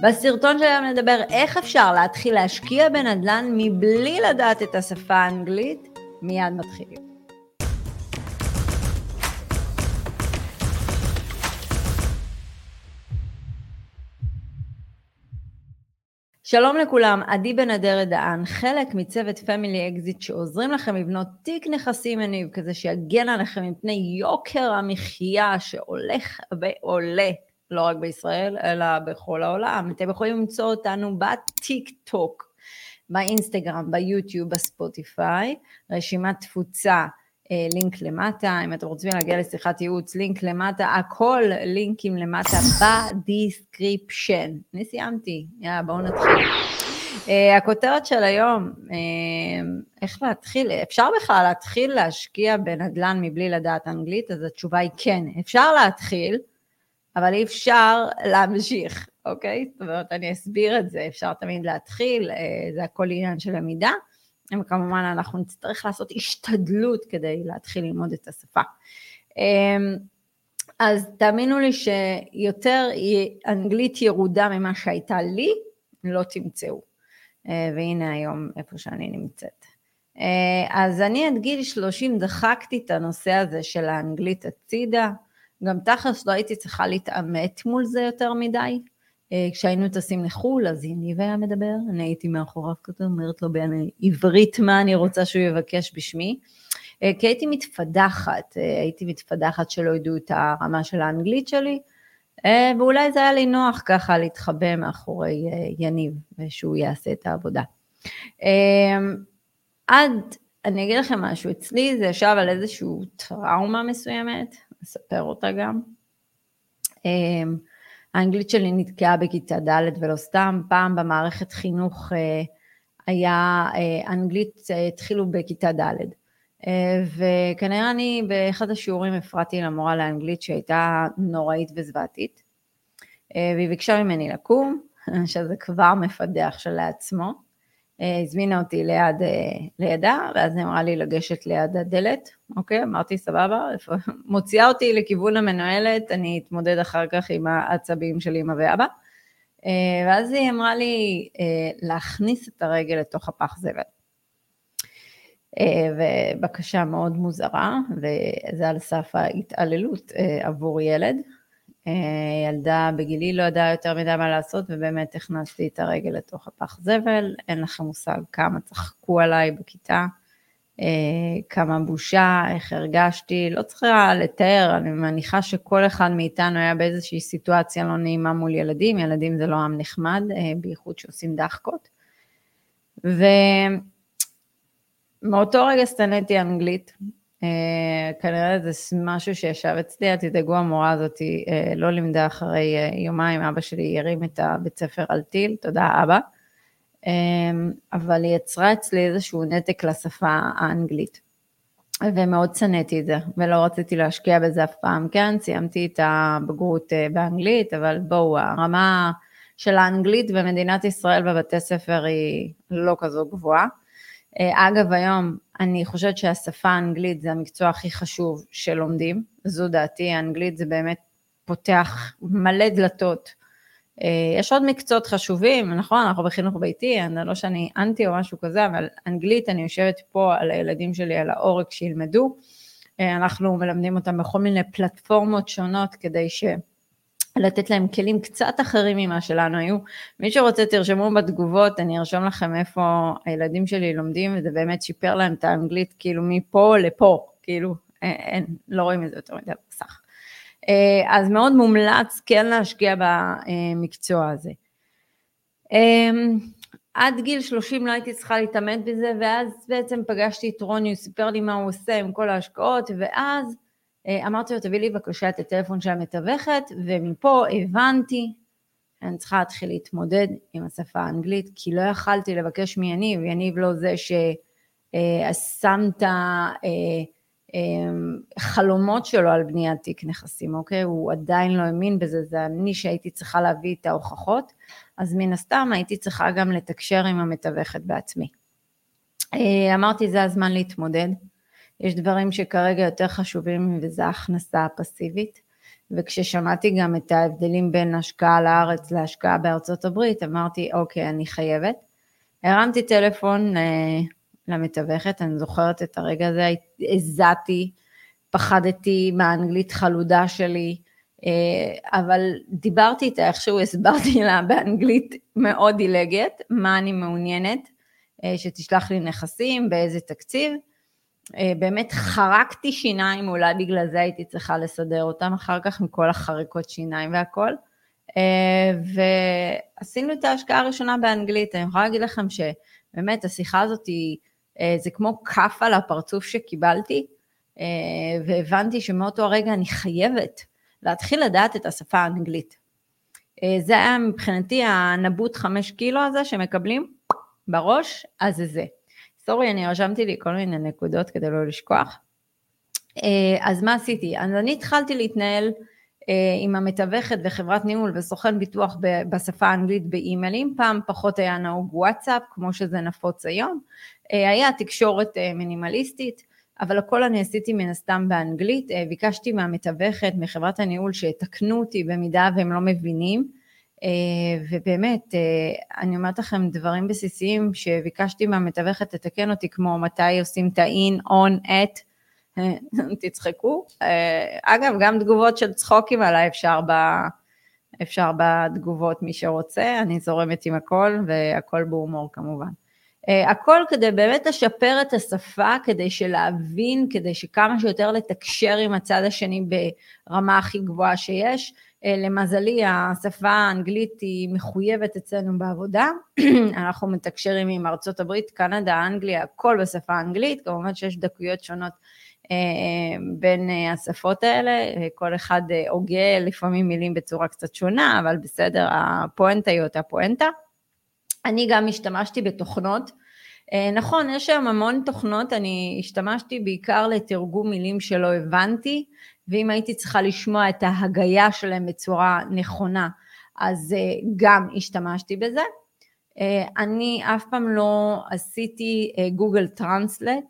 בסרטון שלנו נדבר איך אפשר להתחיל להשקיע בנדל"ן מבלי לדעת את השפה האנגלית. מיד מתחילים. שלום לכולם, עדי בן אדרת דהן, חלק מצוות פמילי אקזיט שעוזרים לכם לבנות תיק נכסים מניב כזה שיגן עליכם מפני יוקר המחיה שהולך ועולה, לא רק בישראל, אלא בכל העולם. אתם יכולים למצוא אותנו בטיק טוק, באינסטגרם, ביוטיוב, בספוטיפיי, רשימת תפוצה אה, לינק למטה, אם אתם רוצים להגיע לשיחת ייעוץ, לינק למטה, הכל לינקים למטה ב description. אני סיימתי, יאללה בואו נתחיל. אה, הכותרת של היום, אה, איך להתחיל, אפשר בכלל להתחיל להשקיע בנדל"ן מבלי לדעת אנגלית? אז התשובה היא כן, אפשר להתחיל, אבל אי אפשר להמשיך, אוקיי? זאת אומרת, אני אסביר את זה, אפשר תמיד להתחיל, uh, זה הכל עניין של למידה. וכמובן אנחנו נצטרך לעשות השתדלות כדי להתחיל ללמוד את השפה. אמ, אז תאמינו לי שיותר אנגלית ירודה ממה שהייתה לי, לא תמצאו. אה, והנה היום איפה שאני נמצאת. אה, אז אני עד גיל 30 דחקתי את הנושא הזה של האנגלית הצידה, גם תכלס לא הייתי צריכה להתעמת מול זה יותר מדי, אה, כשהיינו טסים לחו"ל, אז יניב היה מדבר, אני הייתי מאחוריו כזה, אומרת לו בעברית מה אני רוצה שהוא יבקש בשמי. אה, כי הייתי מתפדחת, אה, הייתי מתפדחת שלא ידעו את הרמה של האנגלית שלי, ואולי זה היה לי נוח ככה להתחבא מאחורי יניב, ושהוא יעשה את העבודה. עד, אני אגיד לכם משהו, אצלי זה ישב על איזושהי טראומה מסוימת, אספר אותה גם. האנגלית שלי נתקעה בכיתה ד' ולא סתם, פעם במערכת חינוך אה, היה, אה, אנגלית אה, התחילו בכיתה ד'. וכנראה אני באחד השיעורים הפרעתי למורה לאנגלית שהייתה נוראית וזוועתית, והיא ביקשה ממני לקום, שזה כבר מפדח שלעצמו. הזמינה אותי ליד, לידה, ואז אמרה לי לגשת ליד הדלת, אוקיי, אמרתי סבבה, מוציאה אותי לכיוון המנוהלת, אני אתמודד אחר כך עם העצבים של אמא ואבא. ואז היא אמרה לי להכניס את הרגל לתוך הפח זבל. ובקשה מאוד מוזרה, וזה על סף ההתעללות עבור ילד. אה, ילדה בגילי לא ידעה יותר מדי מה לעשות, ובאמת הכנסתי את הרגל לתוך הפח זבל, אין לכם מושג כמה צחקו עליי בכיתה, אה, כמה בושה, איך הרגשתי, לא צריכה לתאר, אני מניחה שכל אחד מאיתנו היה באיזושהי סיטואציה לא נעימה מול ילדים, ילדים זה לא עם נחמד, אה, בייחוד שעושים דחקות. ומאותו רגע שנאתי אנגלית, כנראה זה משהו שישב אצלי, אל תדאגו, המורה הזאת uh, לא לימדה אחרי uh, יומיים, אבא שלי הרים את הבית ספר על טיל, תודה אבא, אבל היא יצרה אצלי איזשהו נתק לשפה האנגלית, ומאוד שנאתי את זה, ולא רציתי להשקיע בזה אף פעם, כן, סיימתי את הבגרות באנגלית, אבל בואו, הרמה של האנגלית במדינת ישראל בבתי ספר היא לא כזו גבוהה. אגב, היום אני חושבת שהשפה האנגלית זה המקצוע הכי חשוב שלומדים, זו דעתי, האנגלית זה באמת פותח מלא דלתות. אה, יש עוד מקצועות חשובים, נכון, אנחנו בחינוך ביתי, אני לא שאני אנטי או משהו כזה, אבל אנגלית, אני יושבת פה על הילדים שלי, על העורק שילמדו. אה, אנחנו מלמדים אותם בכל מיני פלטפורמות שונות כדי ש... לתת להם כלים קצת אחרים ממה שלנו היו. מי שרוצה תרשמו בתגובות, אני ארשום לכם איפה הילדים שלי לומדים, וזה באמת שיפר להם את האנגלית כאילו מפה לפה, כאילו אין, אין לא רואים את זה יותר מדי בסך. אה, אז מאוד מומלץ כן להשקיע במקצוע הזה. אה, עד גיל 30 לא הייתי צריכה להתעמת בזה, ואז בעצם פגשתי את רוני, הוא סיפר לי מה הוא עושה עם כל ההשקעות, ואז אה, אמרתי לו, תביא לי בבקשה את הטלפון של המתווכת, ומפה הבנתי שאני צריכה להתחיל להתמודד עם השפה האנגלית, כי לא יכלתי לבקש מיניב, יניב לא זה ששם את החלומות שלו על בניית תיק נכסים, אוקיי? הוא עדיין לא האמין בזה, זה אני שהייתי צריכה להביא את ההוכחות, אז מן הסתם הייתי צריכה גם לתקשר עם המתווכת בעצמי. אה, אמרתי, זה הזמן להתמודד. יש דברים שכרגע יותר חשובים וזה ההכנסה הפסיבית. וכששמעתי גם את ההבדלים בין השקעה לארץ להשקעה בארצות הברית, אמרתי, אוקיי, אני חייבת. הרמתי טלפון אה, למתווכת, אני זוכרת את הרגע הזה, הזעתי, פחדתי מהאנגלית חלודה שלי, אה, אבל דיברתי איתה איכשהו, הסברתי לה באנגלית מאוד דילגת, מה אני מעוניינת, אה, שתשלח לי נכסים, באיזה תקציב. אה, באמת חרקתי שיניים, אולי בגלל זה הייתי צריכה לסדר אותם אחר כך עם כל החריקות שיניים והכל. ועשינו את ההשקעה הראשונה באנגלית, אני יכולה להגיד לכם שבאמת השיחה הזאת היא, זה כמו כף על הפרצוף שקיבלתי, והבנתי שמאותו הרגע אני חייבת להתחיל לדעת את השפה האנגלית. אה, זה היה מבחינתי הנבוט חמש קילו הזה שמקבלים בראש, אז זה זה. סורי, אני רשמתי לי כל מיני נקודות כדי לא לשכוח. אה, אז מה עשיתי? אז אני התחלתי להתנהל אה, עם המתווכת וחברת ניהול וסוכן ביטוח בשפה האנגלית באימיילים, פעם פחות היה נהוג וואטסאפ, כמו שזה נפוץ היום, היה תקשורת מינימליסטית, אבל הכל אני עשיתי מן הסתם באנגלית, אה, ביקשתי מהמתווכת, מחברת הניהול, שיתקנו אותי במידה והם לא מבינים, אה, ובאמת, אה, אני אומרת לכם דברים בסיסיים שביקשתי מהמתווכת לתקן אותי, כמו מתי עושים את ה-in, on, at, תצחקו. אגב, גם תגובות של צחוקים עליי אפשר, ב, אפשר בתגובות, מי שרוצה, אני זורמת עם הכל, והכל בהומור כמובן. הכל כדי באמת לשפר את השפה, כדי שלהבין, כדי שכמה שיותר לתקשר עם הצד השני ברמה הכי גבוהה שיש. Uh, למזלי, השפה האנגלית היא מחויבת אצלנו בעבודה. אנחנו מתקשרים עם ארצות הברית, קנדה, אנגליה, הכל בשפה האנגלית. כמובן שיש דקויות שונות uh, בין uh, השפות האלה, כל אחד הוגה לפעמים מילים בצורה קצת שונה, אבל בסדר, הפואנטה היא אותה פואנטה. אני גם השתמשתי בתוכנות. אה, נכון, יש היום המון תוכנות, אני השתמשתי בעיקר לתרגום מילים שלא הבנתי, ואם הייתי צריכה לשמוע את ההגייה שלהם בצורה נכונה, אז אה, גם השתמשתי בזה. אה, אני אף פעם לא עשיתי גוגל טרנסלט,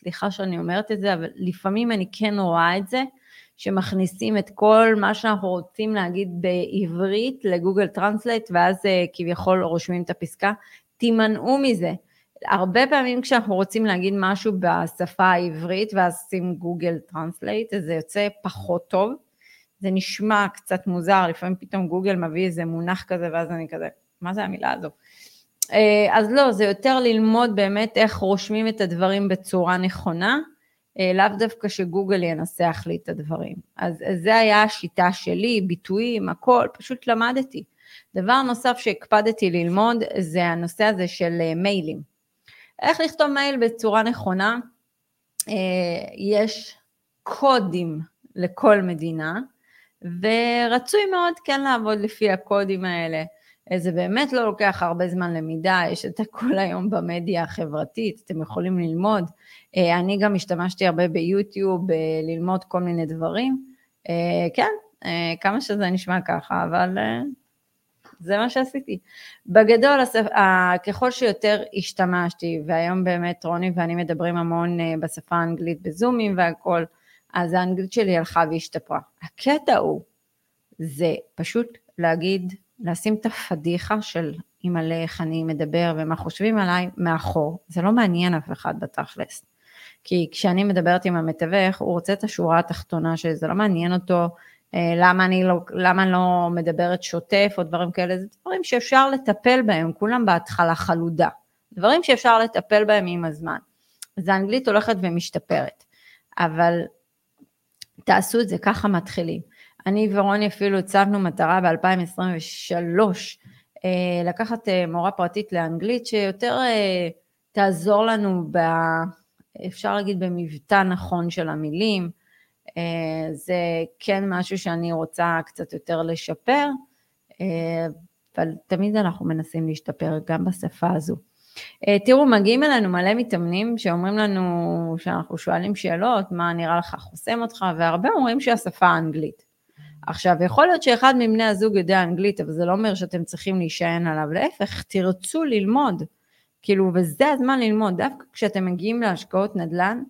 סליחה שאני אומרת את זה, אבל לפעמים אני כן רואה את זה, שמכניסים את כל מה שאנחנו רוצים להגיד בעברית ל Google Translate, ואז אה, כביכול רושמים את הפסקה. תימנעו מזה. הרבה פעמים כשאנחנו רוצים להגיד משהו בשפה העברית, ואז עושים Google Translate, זה יוצא פחות טוב. זה נשמע קצת מוזר, לפעמים פתאום גוגל מביא איזה מונח כזה, ואז אני כזה, מה זה המילה הזו? אה, אז לא, זה יותר ללמוד באמת איך רושמים את הדברים בצורה נכונה. אה, לאו דווקא שגוגל ינסח לי את הדברים. אז, אז זה היה השיטה שלי, ביטויים, הכל, פשוט למדתי. דבר נוסף שהקפדתי ללמוד זה הנושא הזה של אה, מיילים. איך לכתוב מייל בצורה נכונה? אה, יש קודים לכל מדינה, ורצוי מאוד כן לעבוד לפי הקודים האלה. זה באמת לא לוקח הרבה זמן למידה, יש את הכל היום במדיה החברתית, אתם יכולים ללמוד. אה, אני גם השתמשתי הרבה ביוטיוב, אה, ללמוד כל מיני דברים. אה, כן, כמה שזה נשמע ככה, אבל זה מה שעשיתי. בגדול, ככל שיותר השתמשתי, והיום באמת רוני ואני מדברים המון בשפה האנגלית בזומים והכל, אז האנגלית שלי הלכה והשתפרה. הקטע הוא, זה פשוט להגיד לשים את הפדיחה של אימא'לה איך אני מדבר ומה חושבים עליי מאחור, זה לא מעניין אף אחד בתכלס. כי כשאני מדברת עם המתווך, הוא רוצה את השורה התחתונה שזה לא מעניין אותו אה, למה אני לא, למה אני לא מדברת שוטף או דברים כאלה, זה דברים שאפשר לטפל בהם, כולם בהתחלה חלודה. דברים שאפשר לטפל בהם עם הזמן. אז האנגלית הולכת ומשתפרת, אבל תעשו את זה, ככה מתחילים. אני ורוני אפילו הצבנו מטרה ב-2023, אה, לקחת אה, מורה פרטית לאנגלית שיותר אה, תעזור לנו, ב, אפשר להגיד, במבטא נכון של המילים. זה כן משהו שאני רוצה קצת יותר לשפר, אבל תמיד אנחנו מנסים להשתפר גם בשפה הזו. תראו, מגיעים אלינו מלא מתאמנים שאומרים לנו, שאנחנו שואלים שאלות, מה נראה לך חוסם אותך, והרבה אומרים שהשפה האנגלית. עכשיו, יכול להיות שאחד מבני הזוג יודע אנגלית, אבל זה לא אומר שאתם צריכים להישען עליו, להפך, תרצו ללמוד. כאילו, וזה הזמן ללמוד, דווקא כשאתם מגיעים להשקעות נדל"ן,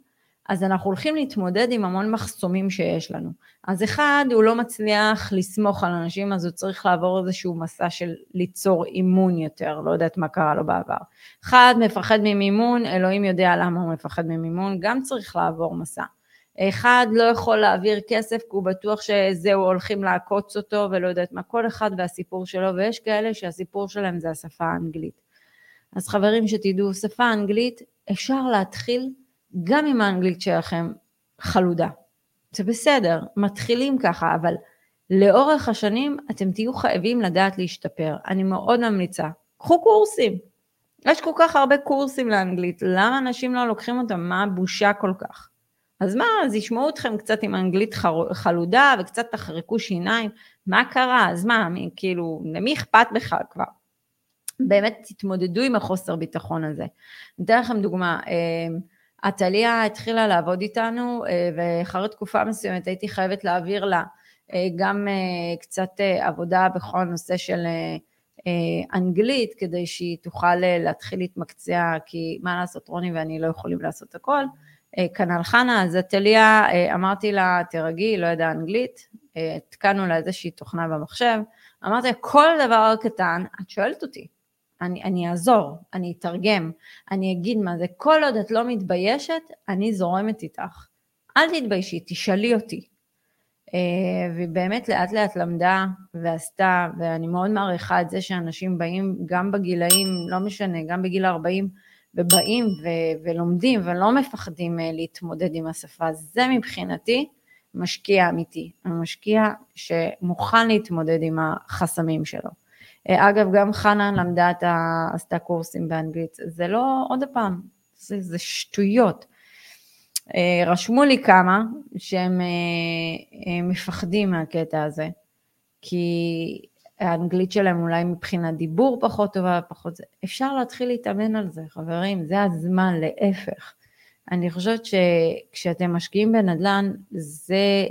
אז אנחנו הולכים להתמודד עם המון מחסומים שיש לנו. אז אחד, הוא לא מצליח לסמוך על אנשים, אז הוא צריך לעבור איזשהו מסע של ליצור אימון יותר, לא יודעת מה קרה לו בעבר. אחד, מפחד ממימון, אלוהים יודע למה הוא מפחד ממימון, גם צריך לעבור מסע. אחד לא יכול להעביר כסף כי הוא בטוח שזהו, הולכים לעקוץ אותו ולא יודעת מה, כל אחד והסיפור שלו, ויש כאלה שהסיפור שלהם זה השפה האנגלית. אז חברים שתדעו, שפה אנגלית, אפשר להתחיל גם אם האנגלית שלכם חלודה. זה בסדר, מתחילים ככה, אבל לאורך השנים אתם תהיו חייבים לדעת להשתפר. אני מאוד ממליצה, קחו קורסים. יש כל כך הרבה קורסים לאנגלית, למה אנשים לא לוקחים אותם? מה הבושה כל כך? אז מה, אז ישמעו אתכם קצת עם אנגלית חלודה וקצת תחרקו שיניים, מה קרה? אז מה, מי, כאילו, למי אכפת בכלל כבר? באמת תתמודדו עם החוסר ביטחון הזה. אני אתן לכם דוגמה, עתליה התחילה לעבוד איתנו, אה, ואחרי תקופה מסוימת הייתי חייבת להעביר לה אה, גם אה, קצת עבודה בכל הנושא של אנגלית, כדי שהיא תוכל להתחיל להתמקצע, כי מה לעשות, רוני ואני לא יכולים לעשות הכל. כנ"ל חנה, אז עתליה, אמרתי לה, תרגי, לא ידעה אנגלית, התקנו לה איזושהי תוכנה במחשב, אמרתי לה, כל דבר קטן, את שואלת אותי, אני, אני אעזור, אני אתרגם, אני אגיד מה זה, כל עוד את לא מתביישת, אני זורמת איתך. אל תתביישי, תשאלי אותי. אה, והיא באמת לאט לאט למדה ועשתה, ואני מאוד מעריכה את זה שאנשים באים גם בגילאים, לא משנה, גם בגיל 40, ובאים ו- ולומדים ולא מפחדים אה, להתמודד עם השפה. זה מבחינתי משקיע אמיתי, משקיע שמוכן להתמודד עם החסמים שלו. אה, אגב, גם חנה למדה את ה... עשתה קורסים באנגלית, זה לא, עוד פעם, זה, זה שטויות. אה, רשמו לי כמה שהם אה, מפחדים מהקטע הזה, כי האנגלית שלהם אולי מבחינת דיבור פחות טובה, פחות זה. אפשר להתחיל להתאמן על זה, חברים, זה הזמן, להפך. אני חושבת שכשאתם משקיעים בנדל"ן, זה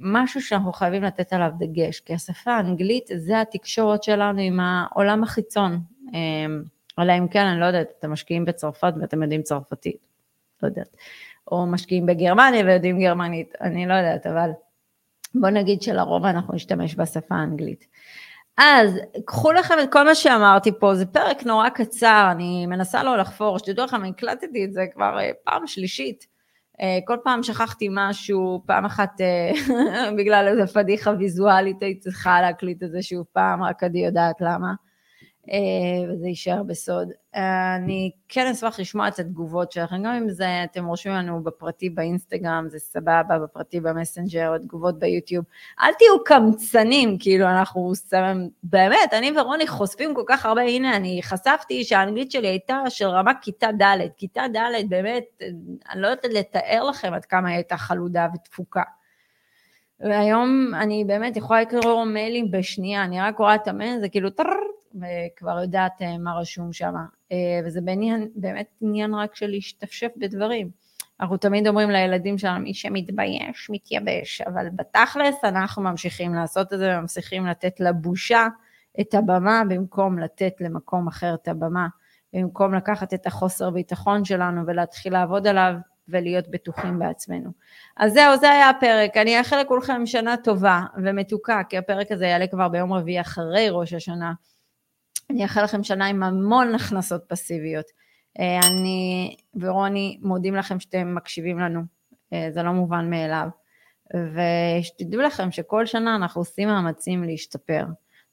משהו שאנחנו חייבים לתת עליו דגש, כי השפה האנגלית זה התקשורת שלנו עם העולם החיצון. אמ, אלא אם כן, אני לא יודעת, אתם משקיעים בצרפת ואתם יודעים צרפתית, לא יודעת. או משקיעים בגרמניה ויודעים גרמנית, אני לא יודעת, אבל בוא נגיד שלרוב אנחנו נשתמש בשפה האנגלית. אז קחו לכם את כל מה שאמרתי פה, זה פרק נורא קצר, אני מנסה לא לחפור, שתדעו לכם, הקלטתי את זה כבר אה, פעם שלישית. אה, כל פעם שכחתי משהו, פעם אחת אה, בגלל איזה פדיחה ויזואלית הייתי צריכה להקליט את זה שוב פעם, רק עדי יודעת למה. אה, וזה יישאר בסוד. אני כן אשמח לשמוע את התגובות שלכם, גם אם זה, אתם רושמים לנו בפרטי באינסטגרם, זה סבבה, בפרטי במסנג'ר, תגובות ביוטיוב. אל תהיו קמצנים, כאילו אנחנו באמת, אני ורוני חושפים כל כך הרבה, הנה, אני חשפתי שהאנגלית שלי הייתה של רמה כיתה ד', כיתה ד', באמת, אני לא יודעת לתאר לכם עד כמה היא הייתה חלודה ותפוקה. והיום אני באמת יכולה לקרוא מיילים בשנייה, אני רק רואה את המייל, זה כאילו טררר, וכבר יודעת אה, מה רשום שם. אה, וזה בעניין, באמת עניין רק של להשתפשף בדברים. אנחנו תמיד אומרים לילדים שלנו, מי שמתבייש, מתייבש, אבל בתכלס אנחנו ממשיכים לעשות את זה וממשיכים לתת לבושה את הבמה במקום לתת למקום אחר את הבמה, במקום לקחת את החוסר ביטחון שלנו ולהתחיל לעבוד עליו ולהיות בטוחים בעצמנו. אז זהו, זה היה הפרק. אני אאחל לכולכם שנה טובה ומתוקה, כי הפרק הזה יעלה כבר ביום רביעי אחרי ראש השנה. אני אאחל לכם שנה עם המון הכנסות פסיביות. אה, אני ורוני מודים לכם שאתם מקשיבים לנו, אה, זה לא מובן מאליו. ושתדעו לכם שכל שנה אנחנו עושים מאמצים להשתפר.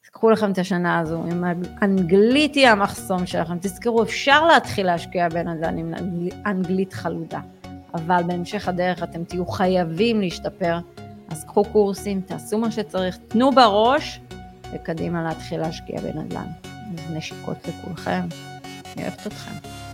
אז קחו לכם את השנה הזו, אם אנגלית היא המחסום שלכם, תזכרו, אפשר להתחיל להשקיע בנדל"ן עם אנגלית חלודה, אבל בהמשך הדרך אתם תהיו חייבים להשתפר, אז קחו קורסים, תעשו מה שצריך, תנו בראש, וקדימה להתחיל להשקיע בנדל"ן. נשיקות לכולכם, אני אוהבת אתכם.